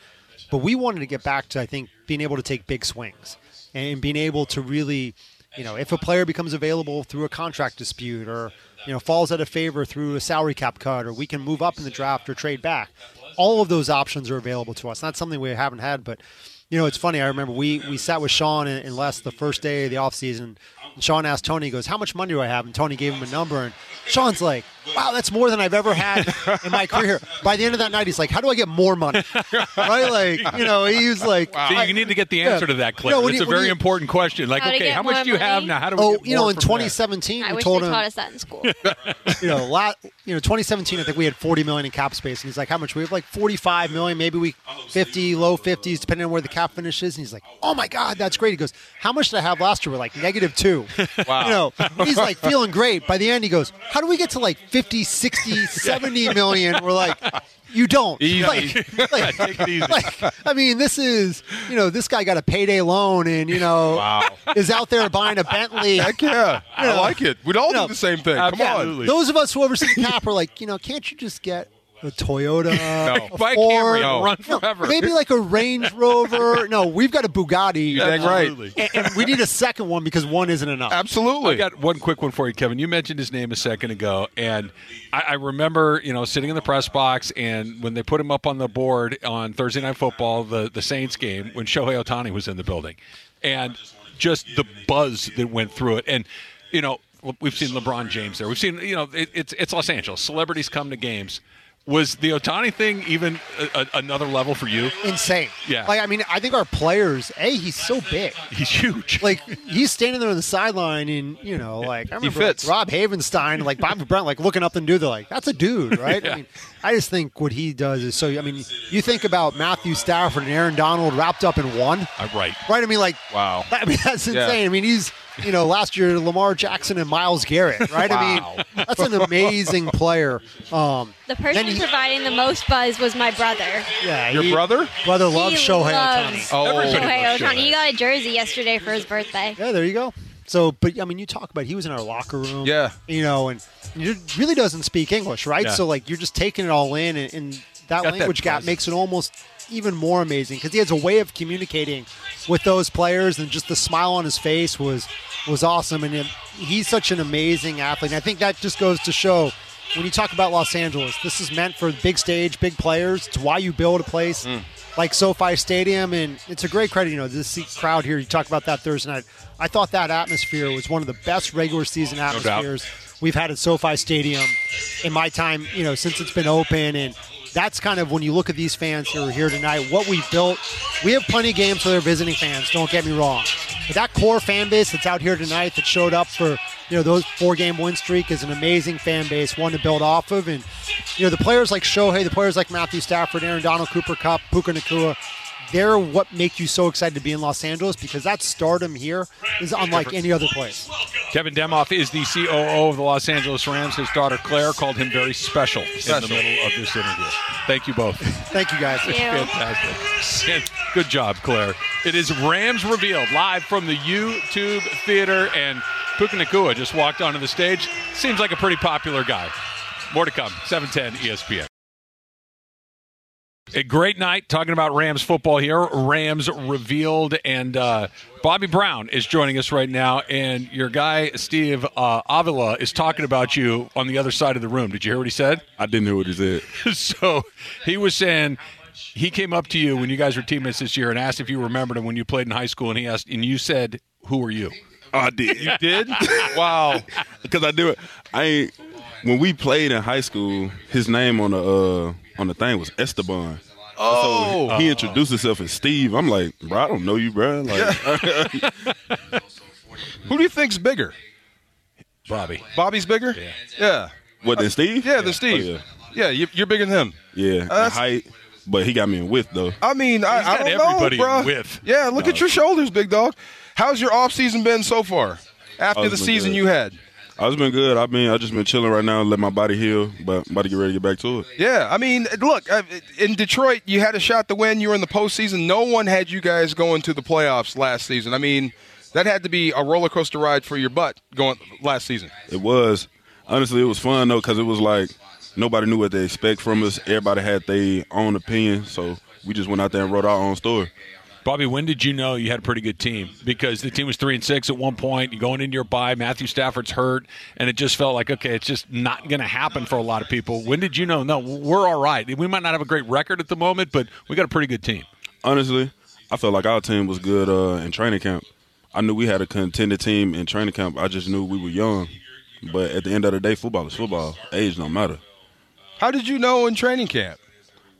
But we wanted to get back to, I think, being able to take big swings and being able to really, you know, if a player becomes available through a contract dispute or, you know, falls out of favor through a salary cap cut or we can move up in the draft or trade back, all of those options are available to us. Not something we haven't had, but, you know, it's funny. I remember we, we sat with Sean and, and Les the first day of the offseason. And Sean asked Tony, he goes, How much money do I have? And Tony gave him a number. And Sean's like, Wow, that's more than I've ever had in my career. By the end of that night, he's like, How do I get more money? right? Like, you know, he was like, So you need to get the answer to that, Cliff. No, it's you- a very you- important question. Like, How okay, how much do you have now? How do we Oh, get you know, in 2017, I we wish told they him, taught us that in school. you know, lot, you know, 2017, I think we had 40 million in cap space, and he's like, "How much? We have like 45 million. Maybe we 50, low 50s, depending on where the cap finishes. And he's like, oh, oh my God, that's great. He goes, how much did I have last year? We're like, negative two. Wow. You know, he's like feeling great. By the end, he goes, how do we get to like 50, 60, 70 million? We're like, you don't. Easy. Like, like, like, I mean, this is, you know, this guy got a payday loan and, you know, Wow. is out there buying a Bentley. Heck yeah, I know, like it. We'd all you know, do the same thing. Come on. Those of us who oversee the cap are like, you know, can't you just get a Toyota, a Buy Ford, Camry No. run No, forever. maybe like a Range Rover. No, we've got a Bugatti, You're right. Absolutely. and, and we need a second one because one isn't enough. Absolutely. I got one quick one for you, Kevin. You mentioned his name a second ago, and I, I remember, you know, sitting in the press box, and when they put him up on the board on Thursday Night Football, the the Saints game, when Shohei Ohtani was in the building, and just the buzz that went through it, and you know, we've seen LeBron James there. We've seen, you know, it, it's it's Los Angeles. Celebrities come to games. Was the Ohtani thing even a, a, another level for you? Insane. Yeah. Like I mean, I think our players. A, he's so big. He's huge. Like he's standing there on the sideline, and you know, like I remember fits. like, Rob Havenstein, like Bobby Brent, like looking up and dude, they're like, "That's a dude, right?" I mean, I just think what he does is so. I mean, you think about Matthew Stafford and Aaron Donald wrapped up in one, Uh, right. right? I mean, like, Wow. I mean, that's Yeah. insane. I mean, he's you know last year Lamar Jackson and Myles Garrett, right? I mean, that's an amazing player. Um, The person he- providing the most buzz was my brother. yeah, Your he- brother? brother loves he Shohei loves Ohtani. Oh. Everybody Shohei loves Ohtani. He got a jersey yesterday for his birthday. Yeah, there you go. So, but I mean, you talk about he was in our locker room. Yeah. You know, and he really doesn't speak English, right? Yeah. So, like, you're just taking it all in, and, and that Got that language gap makes it almost even more amazing because he has a way of communicating with those players, and just the smile on his face was was awesome. And it, he's such an amazing athlete. And I think that just goes to show. When you talk about Los Angeles, this is meant for big stage, big players. It's why you build a place mm. like SoFi Stadium, and it's a great credit. You know, this crowd here. You talk about that Thursday night. I thought that atmosphere was one of the best regular season atmospheres we've had at SoFi Stadium in my time. You know, since it's been open, and that's kind of when you look at these fans who are here tonight. What we've built. We have plenty of games for their visiting fans. Don't get me wrong, but that core fan base that's out here tonight that showed up for you know those four game win streak is an amazing fan base, one to build off of, and you know the players like Shohei, the players like Matthew Stafford, Aaron Donald, Cooper Kupp, Puka Nacua. They're what make you so excited to be in Los Angeles because that stardom here is unlike any other place. Kevin Demoff is the COO of the Los Angeles Rams. His daughter Claire called him very special, in the middle of this interview. Thank you both. Thank you guys. Thank you. Fantastic. And good job, Claire. It is Rams Revealed live from the YouTube Theater, and Puka Nacua just walked onto the stage. Seems like a pretty popular guy. More to come. E 710 ESPN. A great night talking about Rams football here. Rams revealed, and uh, Bobby Brown is joining us right now. And your guy Steve uh, Avila is talking about you on the other side of the room. Did you hear what he said? I didn't hear what he said. so he was saying he came up to you when you guys were teammates this year and asked if you remembered him when you played in high school, and he asked, and you said, "Who are you?" Oh, I did. You Did? wow. Because I do it. I ain't. When we played in high school, his name on the uh, on the thing was Esteban. Oh. So he introduced himself as Steve. I'm like, bro, I don't know you, bro. Like, Who do you think's bigger? Bobby. Bobby's bigger? Yeah. what than Steve? Yeah, than Steve. Oh, yeah. you- you're bigger than him. yeah, yeah. that's- height, but he got me in width though. I mean, I, He's I got don't everybody know, bro. with. Yeah, look at your shoulders, big dog. How's your off season been so far? After Oh, the it's been season good. you had. I was been good. I've been I just been chilling right now, let my body heal, but I'm about to get ready to get back to it. Yeah, I mean, look, uh, in Detroit, you had a shot to win. You were in the postseason. No one had you guys going to the playoffs last season. I mean, that had to be a roller coaster ride for your butt going last season. It was honestly it was fun though because it was like nobody knew what they expect from us. Everybody had their own opinion, so we just went out there and wrote our own story. Bobby, when did you know you had a pretty good team? Because the team was three and six at one point. You're going into your bye. Matthew Stafford's hurt, and it just felt like okay, it's just not going to happen for a lot of people. When did you know? No, we're all right. We might not have a great record at the moment, but we got a pretty good team. Honestly, I felt like our team was good uh, in training camp. I knew we had a contended team in training camp. I just knew we were young. But at the end of the day, football is football. Age don't matter. How did you know in training camp?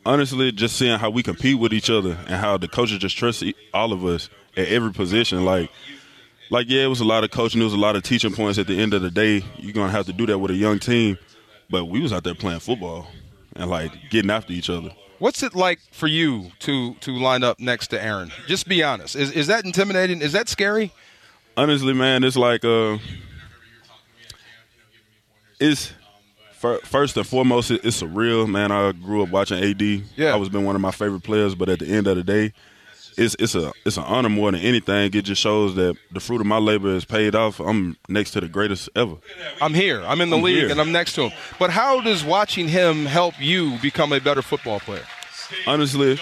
Honestly, just seeing how we compete with each other and how the coaches just trust all of us at every position. Like, like yeah, it was a lot of coaching. It was a lot of teaching points. At the end of the day, you're gonna have to do that with a young team. But we was out there playing football and like getting after each other. What's it like for you to to line up next to Aaron? Just be honest. Is is that intimidating? Is that scary? honestly, man, it's like uh, it's first and foremost, it- it's surreal, man. I grew up watching AD. Yeah. I was been one of my favorite players, but at the end of the day, it's it's a it's an honor more than anything. It just shows that the fruit of my labor is paid off. I'm next to the greatest ever. I'm here. I'm in the I'm league here. and I'm next to him. But how does watching him help you become a better football player? honestly,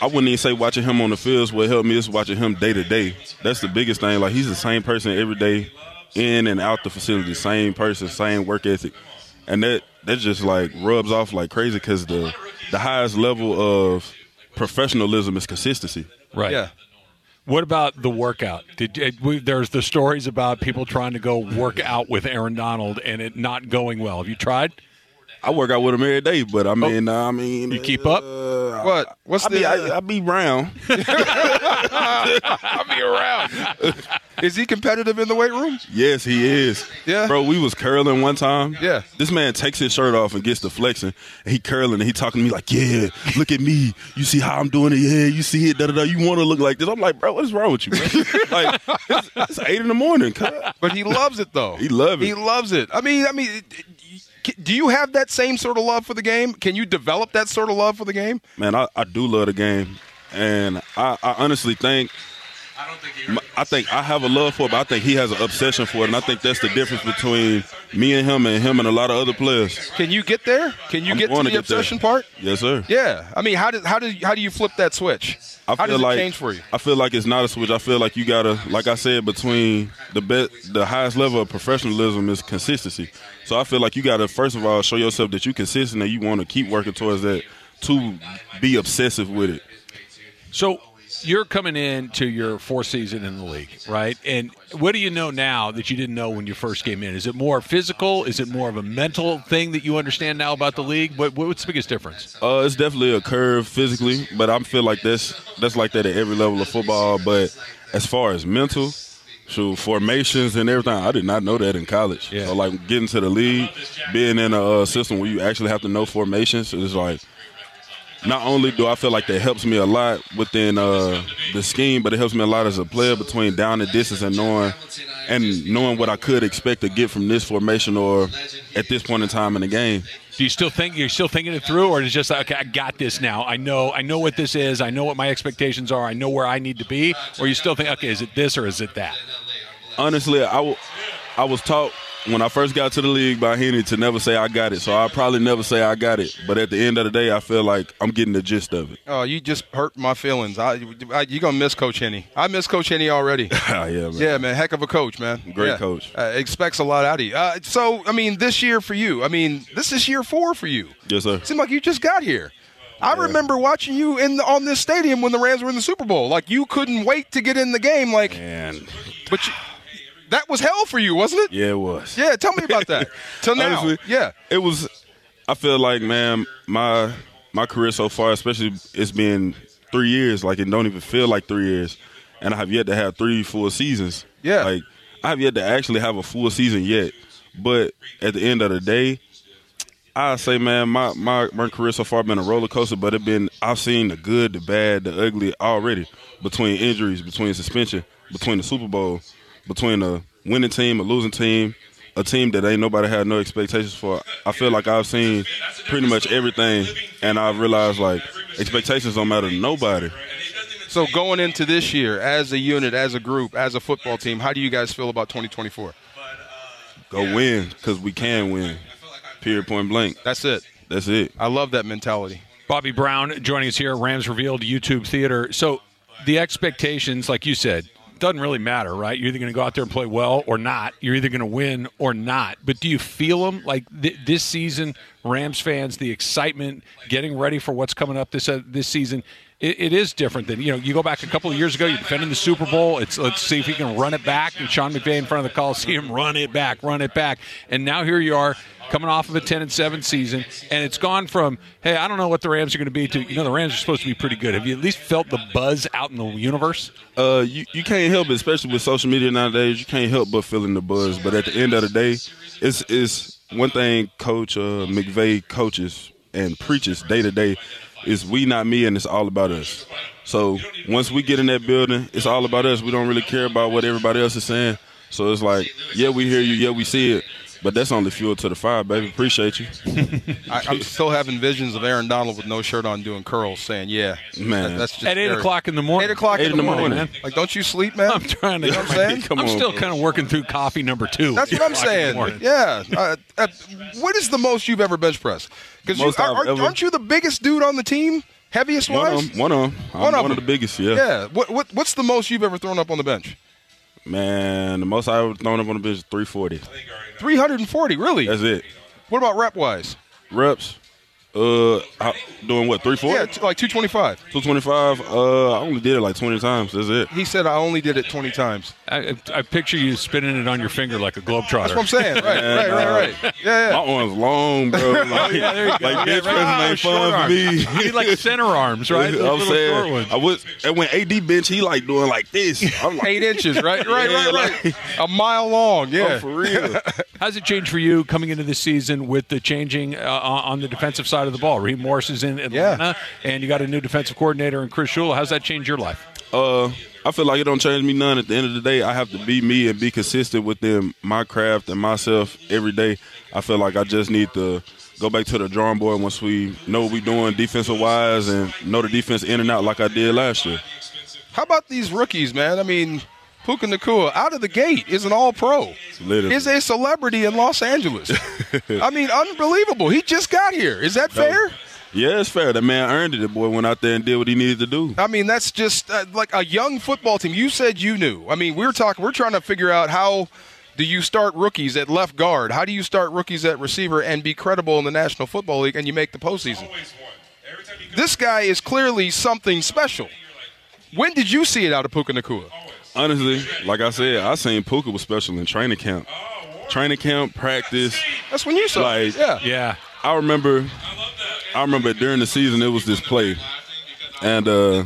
I wouldn't even say watching him on the fields what helped me is watching him day to day. That's the biggest thing. Like he's the same person every day, in and out the facility, same person, same work ethic, and that that just like rubs off like crazy because the the highest level of professionalism is consistency. Right. Yeah. What about the workout? Did uh, we, there's the stories about people trying to go work out with Aaron Donald and it not going well. Have you tried? I work out with him every day, but I mean, I mean, Oh. You keep up? uh, What? What's I the? be I, I be round. I'll be around. Is he competitive in the weight room? Yes, he is. Yeah? bro. We was curling one time. Yeah. this man takes his shirt off and gets to flexing. And he curling and he talking to me like, "Yeah, look at me. You see how I'm doing it? Yeah, you see it? Da da da. You want to look like this?" I'm like, "Bro, what is wrong with you? Bro? like, it's, it's eight in the morning. But he loves it though. He loves it. He loves it. I mean, I mean, it- it- do you have that same sort of love for the game? Can you develop that sort of love for the game? Man, I, I do love the game, and I, I honestly think." I think I have a love for it, but I think he has an obsession for it, and I think that's the difference between me and him, and him and a lot of other players. Can you get there? Can you I'm get to the to get there. obsession part? Yes, sir. Yeah. I mean, how does how do how do you flip that switch? I how feel does it like change for you? I feel like it's not a switch. I feel like you gotta, like I said, between the best, the highest level of professionalism is consistency. So I feel like you gotta first of all show yourself that you're consistent and you want to keep working towards that to be obsessive with it. So you're coming in to your fourth season in the league, right? And what do you know now that you didn't know when you first came in? Is it more physical? Is it more of a mental thing that you understand now about the league? What, what's the biggest difference? Uh, it's definitely a curve physically, but I feel like that's that's like that at every level of football. But as far as mental, so formations and everything, I did not know that in college. Yeah. So like getting to the league, being in a uh, system where you actually have to know formations, is like not only do I feel like that helps me a lot within uh, the scheme, but it helps me a lot as a player between down and distance and knowing and knowing what I could expect to get from this formation or at this point in time in the game. Do you still think you're still thinking it through, or is it just like, okay, I got this now? I know, I know what this is. I know what my expectations are. I know where I need to be. Or you still think, okay, is it this or is it that? honestly, I, w- I was taught when I first got to the league by Henny to never say I got it. So I probably never say I got it. But at the end of the day, I feel like I'm getting the gist of it. Oh, you just hurt my feelings. I, I you're gonna miss Coach Henny. I miss Coach Henny already. yeah, man. Yeah, man, heck of a coach, man. Great Yeah. coach. Uh, expects a lot out of you. Uh, so, I mean, this year for you. I mean, this is year four for you. Yes, sir. Seemed like you just got here. I remember watching you in the, on this stadium when the Rams were in the Super Bowl. Like you couldn't wait to get in the game. Like, And but you, that was hell for you, wasn't it? yeah, it was. Yeah, tell me about that. Till now, Honestly, yeah. It was. I feel like, man, my my career so far, especially it's been three years. Like it don't even feel like three years, and I have yet to have three full seasons. Yeah. Like I have yet to actually have a full season yet. But at the end of the day, I say, man, my, my my career so far been a roller coaster, but it been I've seen the good, the bad, the ugly already. Between injuries, between suspension, between the Super Bowl, between a winning team, a losing team, a team that ain't nobody had no expectations for. I feel like I've seen pretty much everything, and I've realized like expectations don't matter to nobody. So going into this year, as a unit, as a group, as a football team, how do you guys feel about 2024? Go win because we can win. Period. Point blank. That's it. That's it. I love that mentality. Bobby Brown joining us here, Rams Revealed YouTube Theater. So the expectations, like you said, doesn't really matter, right? You're either going to go out there and play well or not. You're either going to win or not. But do you feel them like th- this season, Rams fans, the excitement, getting ready for what's coming up this uh, this season? It, it is different than you know. You go back a couple of years ago, you're defending the Super Bowl. It's let's see if he can run it back. And Sean McVay in front of the Coliseum, run it back, run it back. And now here you are, coming off of a 10 and 7 season, and it's gone from hey, I don't know what the Rams are going to be to you know the Rams are supposed to be pretty good. Have you at least felt the buzz out in the universe? Uh, you, you can't help it, especially with social media nowadays. You can't help but feeling the buzz. But at the end of the day, it's it's one thing Coach uh, McVay coaches and preaches day to day. It's we, not me, and it's all about us. So once we get in that building, it's all about us. We don't really care about what everybody else is saying. So it's like, yeah, we hear you, yeah, we see it. But that's only fuel to the fire, baby. Appreciate you, I, I'm still having visions of Aaron Donald with no shirt on doing curls, saying, "Yeah, Man. that- that's just At eight Eric. o'clock in the morning. Eight o'clock Eight in the morning, man. Like, don't you sleep, man? I'm trying to. You know what I'm saying? Come I'm on, still bro. kind of working through coffee number two. That's what I'm Eight o'clock in the saying. Yeah. Uh, uh, what is the most you've ever bench pressed? Because Most I've ever- aren't you the biggest dude on the team, heaviest one wise? of them. One of them. I'm One one, of of, them. the biggest. Yeah. Yeah. What, what What's the most you've ever thrown up on the bench? Man, the most I ever thrown up on the bench is 340. 340. Really? That's it. What about rep wise? Reps. Uh, I- doing what? 340. Yeah, t- like 225. 225. Uh, I only did it like 20 times. That's it. He said I only did it 20 times. I, I picture you spinning it on your finger like a globetrotter. That's what I'm saying. Right, right, right, right. Yeah, My yeah. arms long, bro. Like, yeah, there you go. like Yeah, bench right. pressing Ah, fun for me. You need like center arms, right? Those I'm little saying, ones. I was, and when AD bench, he like doing like this. I'm like, Eight inches, right, right, Yeah, right, right. A mile long. Yeah. oh, for real. How's it changed for you coming into this season with the changing uh, on the defensive side of the ball? Raheem Morris is in Atlanta, and you got a new defensive coordinator in Chris Shula. How's that change your life? Uh, I feel like it don't change me none. At the end of the day, I have to be me and be consistent within my craft and myself every day. I feel like I just need to go back to the drawing board once we know what we're doing defensive wise and know the defense in and out like I did last year. How about these rookies, man? I mean, Puka Nacua out of the gate is an all pro. Literally. Is a celebrity in Los Angeles. I mean, unbelievable. He just got here. Is that fair? Yeah, it's fair. That man earned it. The boy went out there and did what he needed to do. I mean, that's just uh, like a young football team. You said you knew. I mean, we're talking. We're trying to figure out how do you start rookies at left guard? How do you start rookies at receiver and be credible in the National Football League and you make the postseason? This guy is clearly something special. When did you see it out of Puka Nacua? Honestly, like I said, I seen Puka was special in training camp. Training camp, practice. That's when you saw it. Like- Yeah. Yeah, I remember I remember during the season it was this play. And uh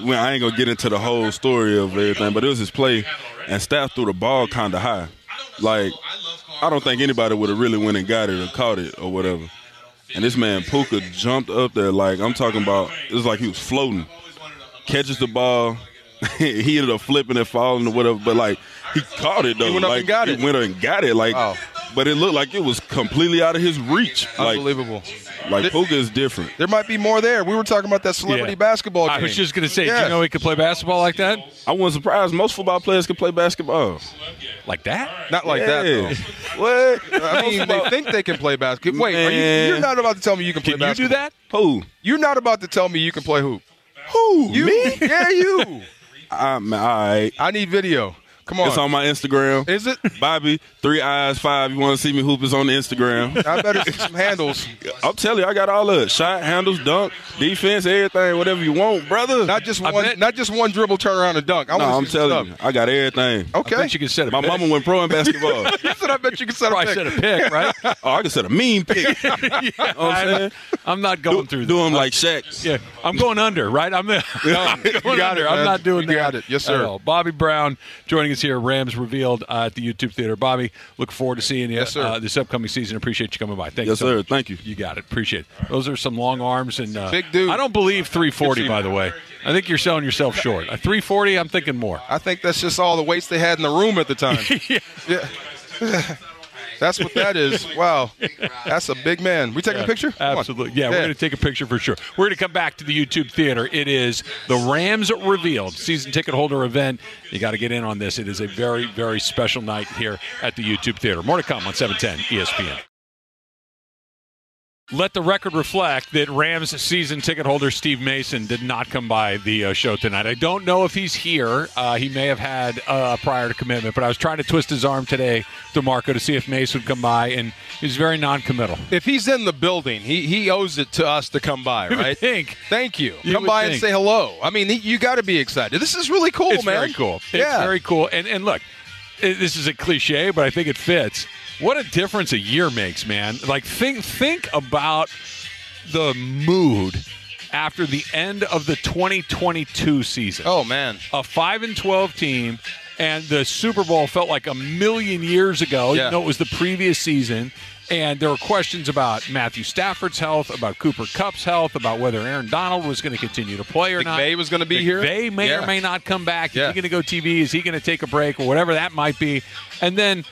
when I ain't gonna get into the whole story of everything, but it was this play and staff threw the ball kinda high. Like I don't think anybody would have really went and got it or caught it or whatever. And this man Puka jumped up there like I'm talking about it was like he was floating. Catches the ball. he ended up flipping and falling or whatever, but like he caught it though. He went up like, and got it. he went up and got it. Like Wow. But it looked like it was completely out of his reach. Like Unbelievable. like Puka is different. There might be more there. We were talking about that celebrity Yeah. basketball I game. was just going to say, do Yeah. you know he could play basketball like that? I wasn't surprised. Most football players can play basketball. Like that? Not like that, Yeah. though. What? Uh, I mean, they think they can play basketball. Wait, are you, Man. you're not about to tell me you can play Can you do that? Who? You're not about to tell me you can play hoop. Who? You? Me? Yeah, you. I, man, all right. I need video. Come on. It's on my Instagram. Is it? Bobby, three eyes, five. You want to see me hoop? It's on the Instagram. I better see some handles. I'm telling you, I got all of it. Shot, handles, dunk, defense, everything, whatever you want, brother. Not just I one. bet- Not just one dribble, turn around and dunk. I no, I'm to see telling you. I got everything. Okay. I bet you can set a My pick. mama went pro in basketball. You said I bet you can set a Probably pick. set a pick, right? oh, I can set a mean pick. you know what I'm saying? I'm not going through Do that. him like Shaq. Yeah, I'm going under, right? I'm, the, I'm going You got under. it, I'm not doing You that. got it. Yes, sir. Bobby Brown joining us here. Rams revealed uh, at the YouTube Theater. Bobby, look forward to seeing you Yes, sir. Uh, this upcoming season. Appreciate you coming by. Thank Yes, you. so sir. much. Thank you. You got it. Appreciate it. Those are some long arms and uh, Big dude. I don't believe 340. By the way, I think you're selling yourself short. A 340, I'm thinking more. I think that's just all the weights they had in the room at the time. yeah. That's what that is. Wow. That's a big man. We taking a picture? Come. Absolutely. Yeah, we're going to take a picture for sure. We're going to come back to the YouTube theater. It is the Rams Revealed season ticket holder event. You got to get in on this. It is a very, very special night here at the YouTube theater. More to come on E 710 ESPN. Let the record reflect that Rams season ticket holder Steve Mason did not come by the uh, show tonight. I don't know if he's here. Uh, he may have had uh, prior to commitment, but I was trying to twist his arm today, D'Marco, to see if Mason would come by, and he was very non-committal. If he's in the building, he, he owes it to us to come by, right? think. Thank you. You come by and say hello. I mean, he, you got to be excited. This is really cool, it's man. very cool. It's yeah. very cool. And and look, this is a cliche, but I think it fits. What a difference a year makes, man. Like think think about the mood after the end of the 2022 season. Oh man. A 5 and 12 team and the Super Bowl felt like a million years ago. Yeah. You know, it was the previous season. And there were questions about Matthew Stafford's health, about Cooper Kupp's health, about whether Aaron Donald was going to continue to play or not. McVay was gonna be here? McVay may Yeah. or may not come back. Yeah. Is he going to go TV? Is he going to take a break or whatever that might be? And then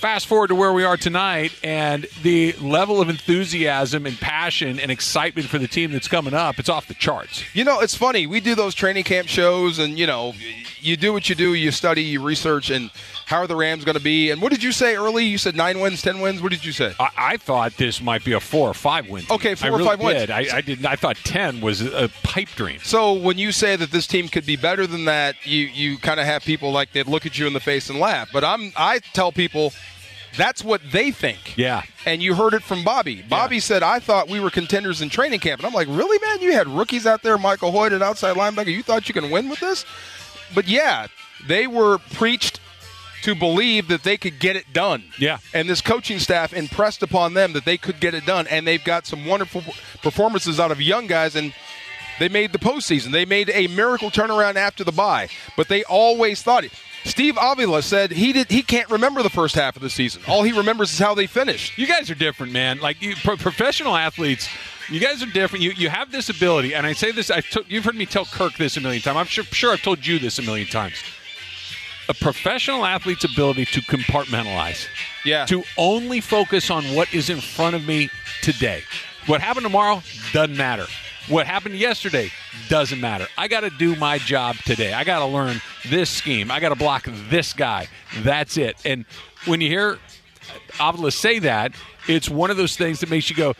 fast forward to where we are tonight and the level of enthusiasm and passion and excitement for the team that's coming up, it's off the charts. You know, it's funny. We do those training camp shows, and you know, you do what you do. You study, you research, and how are the Rams going to be? And what did you say early? You said nine wins, ten wins. What did you say? I, I thought this might be a four or five win. team. Okay, four I or really five wins. did. I, I didn't. I thought ten was a pipe dream. So when you say that this team could be better than that, you you kind of have people like they look at you in the face and laugh. But I'm I tell people that's what they think. Yeah. And you heard it from Bobby. Bobby said, "I thought we were contenders in training camp," and I'm like, "Really, man? You had rookies out there, Michael Hoyt, an outside linebacker. You thought you can win with this?" But yeah, they were preached to believe that they could get it done. Yeah. And this coaching staff impressed upon them that they could get it done, and they've got some wonderful performances out of young guys and. They made the postseason. They made a miracle turnaround after the bye, but they always thought it. Steve Avila said he did. He can't remember the first half of the season. All he remembers is how they finished. You guys are different, man. Like you, pro- professional athletes, you guys are different. You you have this ability, and I say this. I t- you've heard me tell Kirk this a million times. I'm sure, sure I've told you this a million times. A professional athlete's ability to compartmentalize, Yeah. to only focus on what is in front of me today. What happened tomorrow doesn't matter. What happened yesterday doesn't matter. I got to do my job today. I got to learn this scheme. I got to block this guy. That's it. And when you hear Avila say that, it's one of those things that makes you go.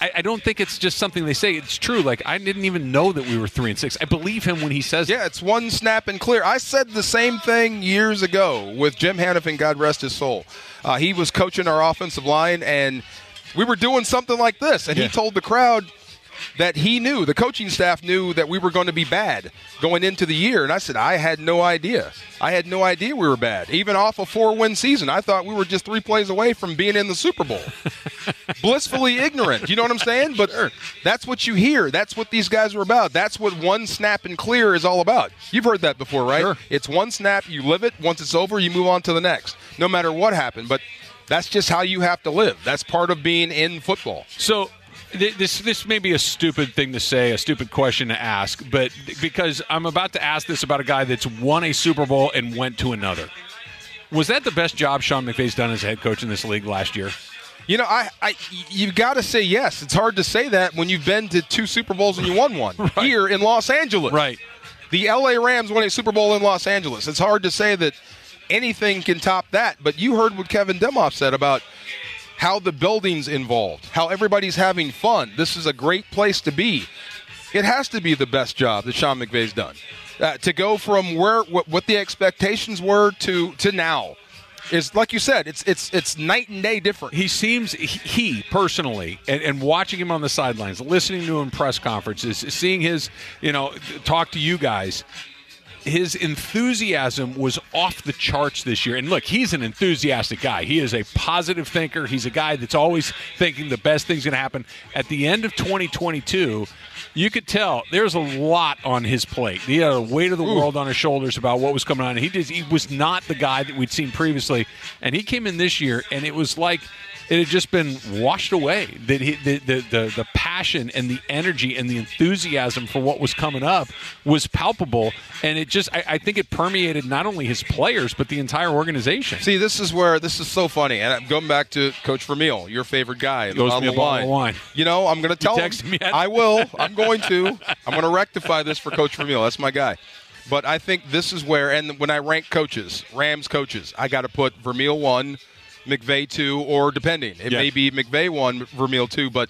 I, I don't think it's just something they say. It's true. Like I didn't even know that we were three and six. I believe him when he says, Yeah, it's one snap and clear. I said the same thing years ago with Jim Hanifan, God rest his soul. Uh, he was coaching our offensive line, and we were doing something like this, and Yeah. he told the crowd that he knew, the coaching staff knew that we were going to be bad going into the year. And I said, I had no idea. I had no idea we were bad. Even off a four win season, I thought we were just three plays away from being in the Super Bowl. Blissfully ignorant. You know what I'm saying? But that's what you hear. That's what these guys are about. That's what one snap and clear is all about. You've heard that before, right? Sure. It's one snap, you live it. Once it's over, you move on to the next, no matter what happened. But that's just how you have to live. That's part of being in football. So this this may be a stupid thing to say, a stupid question to ask, but because I'm about to ask this about a guy that's won a Super Bowl and went to another. Was that the best job Sean McVay's done as a head coach in this league last year? You know, I, I you've got to say yes. It's hard to say that when you've been to two Super Bowls and you won one here in Los Angeles. Right. The LA Rams won a Super Bowl in Los Angeles. It's hard to say that anything can top that. But you heard what Kevin Demoff said about how the building's involved, how everybody's having fun. This is a great place to be. It has to be the best job that Sean McVay's done. Uh, to go from where what, what the expectations were to to now is like you said, it's it's it's night and day different. He seems he- personally, and, and watching him on the sidelines, listening to him press conferences, seeing his you know talk to you guys. His enthusiasm was off the charts this year. And look, he's an enthusiastic guy. He is a positive thinker. He's a guy that's always thinking the best thing's going to happen. At the end of 2022, you could tell there's a lot on his plate. He had a weight of the world on his shoulders about what was coming on. He just he was not the guy that we'd seen previously, and he came in this year, and it was like it had just been washed away. That he, the, the the the passion and the energy and the enthusiasm for what was coming up was palpable, and it just I, I think it permeated not only his players but the entire organization. See, this is where this is so funny, and I'm going back to Coach Vermeil, your favorite guy. Goes on the line. wine. You know, I'm going to tell him. yet? I will. I'm going to. I'm going to rectify this for Coach Vermeil. That's my guy. But I think this is where, and when I rank coaches, Rams coaches, I got to put Vermeil one, McVay two, or depending, it Yeah. may be McVay one, Vermeil two. But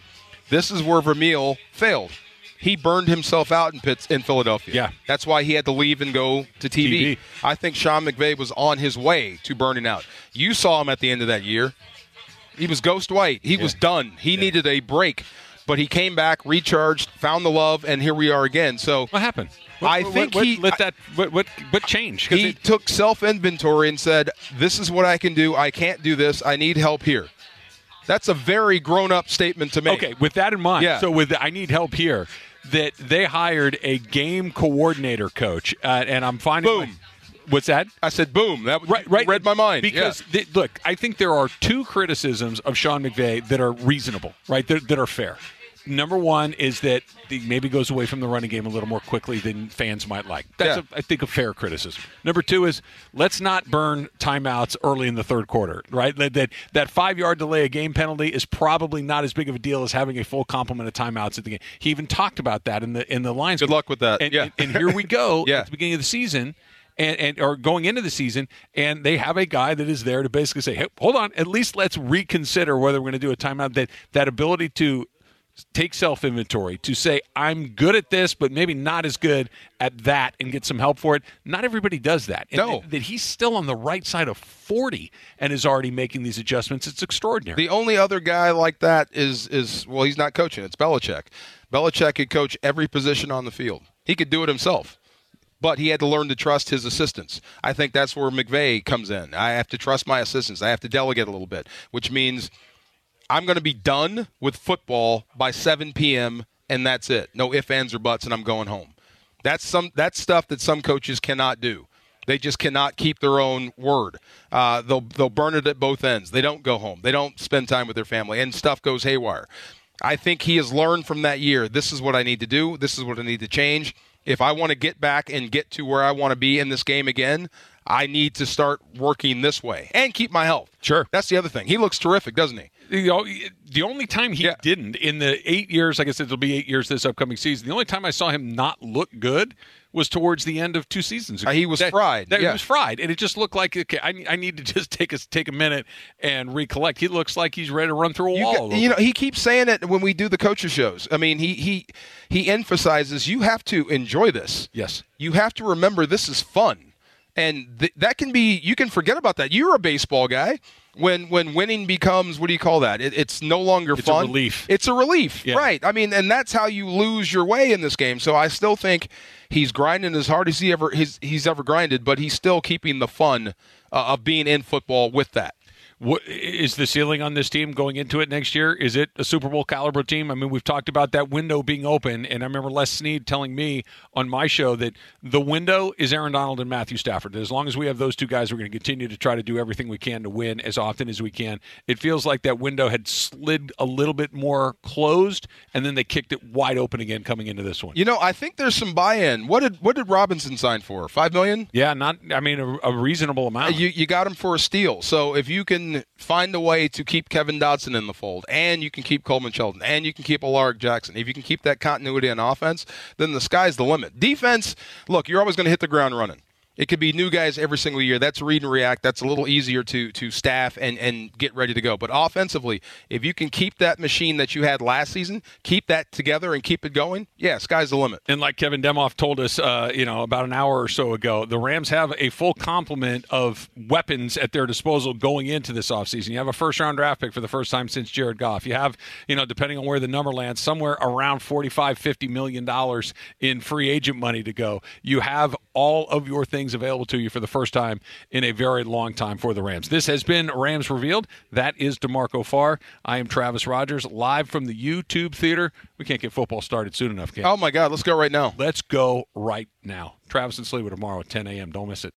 this is where Vermeil failed. He burned himself out in Pitts in Philadelphia. Yeah. that's why he had to leave and go to TV. TV. I think Sean McVay was on his way to burning out. You saw him at the end of that year. He was ghost white. He was done. He needed a break, but he came back, recharged, found the love, and here we are again. So What happened? I What- think what, he- let that what what what changed? 'Cause he it- took self inventory and said, "This is what I can do. I can't do this. I need help here." That's a very grown up statement to make. Okay, with that in mind, Yeah. so with I need help here. That they hired a game coordinator coach, uh, and I'm finding Boom. What's that? I said, boom. That Right, right. read my mind. Because Yeah. th- look, I think there are two criticisms of Sean McVay that are reasonable, right? That, that are fair. Number one is that he maybe goes away from the running game a little more quickly than fans might like. That's, Yeah. a, I think, a fair criticism. Number two is let's not burn timeouts early in the third quarter, right? That that, that five yard delay a game penalty is probably not as big of a deal as having a full complement of timeouts at the game. He even talked about that in the in the lines. Good luck with that. And, Yeah. and, and here we go Yeah. at the beginning of the season and, and or going into the season, and they have a guy that is there to basically say, "Hey, hold on, at least let's reconsider whether we're going to do a timeout." That that ability to take self inventory to say, "I'm good at this, but maybe not as good at that," and get some help for it. Not everybody does that. And No. that, he's still on the right side of forty and is already making these adjustments. It's extraordinary. The only other guy like that is is well, he's not coaching. It's Belichick. Belichick could coach every position on the field. He could do it himself, but he had to learn to trust his assistants. I think that's where McVay comes in. I have to trust my assistants. I have to delegate a little bit, which means I'm going to be done with football by 7 p.m. and that's it. No ifs, ands, or buts, and I'm going home. That's some that's stuff that some coaches cannot do. They just cannot keep their own word. Uh, they'll they'll burn it at both ends. They don't go home. They don't spend time with their family, and stuff goes haywire. I think he has learned from that year. This is what I need to do. This is what I need to change. If I want to get back and get to where I want to be in this game again, I need to start working this way and keep my health. Sure. That's the other thing. He looks terrific, doesn't he? You know, the only time he Yeah. didn't in the eight years, like I said, it'll be eight years this upcoming season. The only time I saw him not look good was towards the end of two seasons ago. Uh, he was That- fried, That, yeah. He was fried, and it just looked like okay. I, I need to just take a take a minute and recollect. He looks like he's ready to run through a You, wall. got- you know, he keeps saying it when we do the coaches shows. I mean, he he he emphasizes you have to enjoy this. yes. You have to remember this is fun, and th- that can be. You can forget about that. You're a baseball guy. When when winning becomes what do you call that? It, it's no longer fun. It's a relief. It's a relief, Yeah. right? I mean, and that's how you lose your way in this game. So I still think he's grinding as hard as he ever he's, he's ever grinded, but he's still keeping the fun uh, of being in football with that. What is the ceiling on this team going into it next year? Is it a Super Bowl caliber team? I mean, we've talked about that window being open, and I remember Les Snead telling me on my show that the window is Aaron Donald and Matthew Stafford. As long as we have those two guys, we're going to continue to try to do everything we can to win as often as we can. It feels like that window had slid a little bit more closed, and then they kicked it wide open again coming into this one. You know, I think there's some buy-in. What did what did Robinson sign for? Five million. Yeah, not. I mean, a, a reasonable amount. You you got him for a steal. So if you can find a way to keep Kevin Dotson in the fold, and you can keep Coleman Shelton, and you can keep Alaric Jackson, if you can keep that continuity on offense, then the sky's the limit. Defense, look, you're always going to hit the ground running. It could be new guys every single year. That's read and react. That's a little easier to to staff and and get ready to go. But offensively, if you can keep that machine that you had last season, keep that together and keep it going, yeah, sky's the limit. And like Kevin Demoff told us, uh, you know, about an hour or so ago, the Rams have a full complement of weapons at their disposal going into this offseason. You have a first round draft pick for the first time since Jared Goff. You have, you know, depending on where the number lands, somewhere around 45, 50 million dollars in free agent money to go. You have all of your things available to you for the first time in a very long time for the Rams. This has been Rams Revealed. That is D'Marco Farr. I am Travis Rodgers, live from the YouTube Theater. We can't get football started soon enough, can? Oh my God, let's go right now. Let's go right now. Travis and Sliwa tomorrow at 10 a.m. Don't miss it.